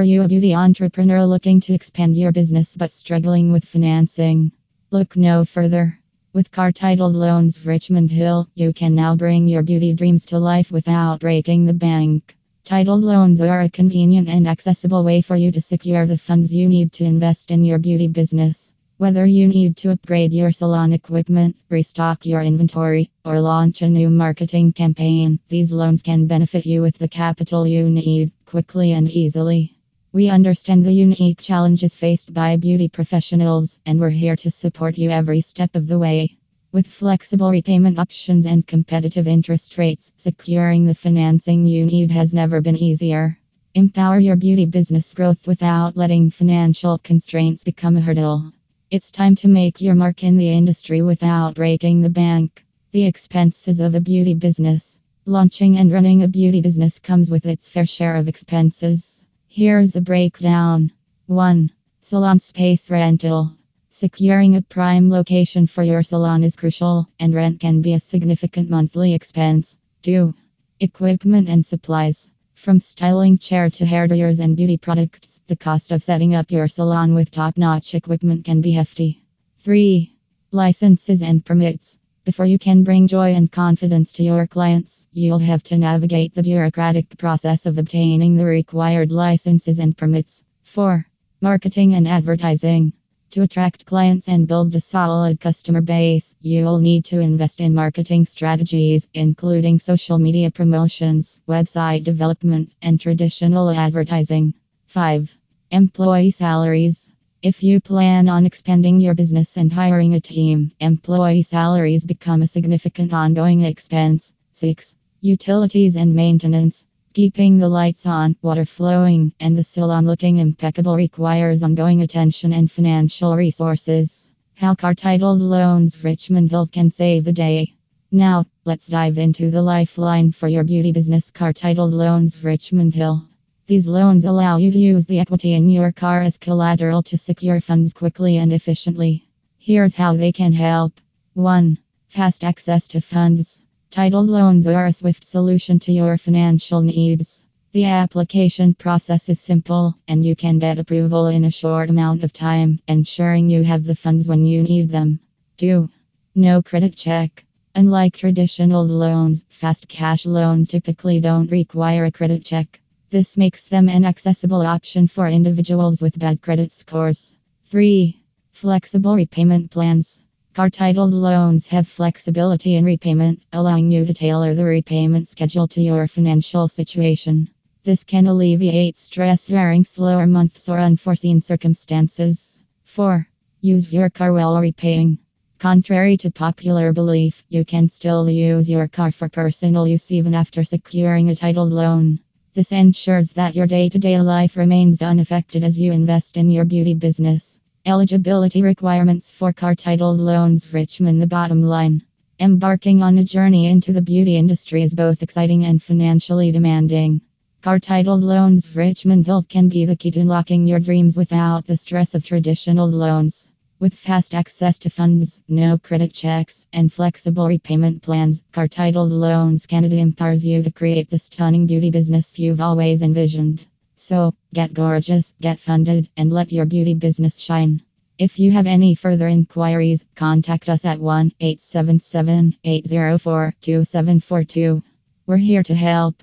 Are you a beauty entrepreneur looking to expand your business but struggling with financing? Look no further. With car titled loans Richmond Hill, you can now bring your beauty dreams to life without breaking the bank. Titled loans are a convenient and accessible way for you to secure the funds you need to invest in your beauty business. Whether you need to upgrade your salon equipment, restock your inventory, or launch a new marketing campaign, these loans can benefit you with the capital you need quickly and easily. We understand the unique challenges faced by beauty professionals, and we're here to support you every step of the way. With flexible repayment options and competitive interest rates, securing the financing you need has never been easier. Empower your beauty business growth without letting financial constraints become a hurdle. It's time to make your mark in the industry without breaking the bank. The expenses of a beauty business. Launching and running a beauty business comes with its fair share of expenses. Here's a breakdown 1. Salon space rental. Securing a prime location for your salon is crucial, and rent can be a significant monthly expense. 2. Equipment and supplies. From styling chair to hairdryers and beauty products, the cost of setting up your salon with top notch equipment can be hefty. 3. Licenses and permits. Before you can bring joy and confidence to your clients, you'll have to navigate the bureaucratic process of obtaining the required licenses and permits. 4. Marketing and advertising. To attract clients and build a solid customer base, you'll need to invest in marketing strategies, including social media promotions, website development, and traditional advertising. 5. Employee salaries. If you plan on expanding your business and hiring a team, employee salaries become a significant ongoing expense. 6. Utilities and maintenance. Keeping the lights on, water flowing, and the salon looking impeccable requires ongoing attention and financial resources. How car titled loans Richmond Hill can save the day. Now, let's dive into the lifeline for your beauty business car titled loans Richmond Hill. These loans allow you to use the equity in your car as collateral to secure funds quickly and efficiently. Here's how they can help 1. Fast access to funds. Titled loans are a swift solution to your financial needs. The application process is simple, and you can get approval in a short amount of time, ensuring you have the funds when you need them. 2. No credit check. Unlike traditional loans, fast cash loans typically don't require a credit check. This makes them an accessible option for individuals with bad credit scores. 3. Flexible repayment plans. Car titled loans have flexibility in repayment, allowing you to tailor the repayment schedule to your financial situation. This can alleviate stress during slower months or unforeseen circumstances. 4. Use your car while repaying. Contrary to popular belief, you can still use your car for personal use even after securing a titled loan. This ensures that your day to day life remains unaffected as you invest in your beauty business. Eligibility requirements for car titled loans Richmond The bottom line. Embarking on a journey into the beauty industry is both exciting and financially demanding. Car titled loans Richmond Hill can be the key to unlocking your dreams without the stress of traditional loans. With fast access to funds, no credit checks, and flexible repayment plans, Car Titled Loans Canada empowers you to create the stunning beauty business you've always envisioned. So, get gorgeous, get funded, and let your beauty business shine. If you have any further inquiries, contact us at 1 877 804 2742. We're here to help.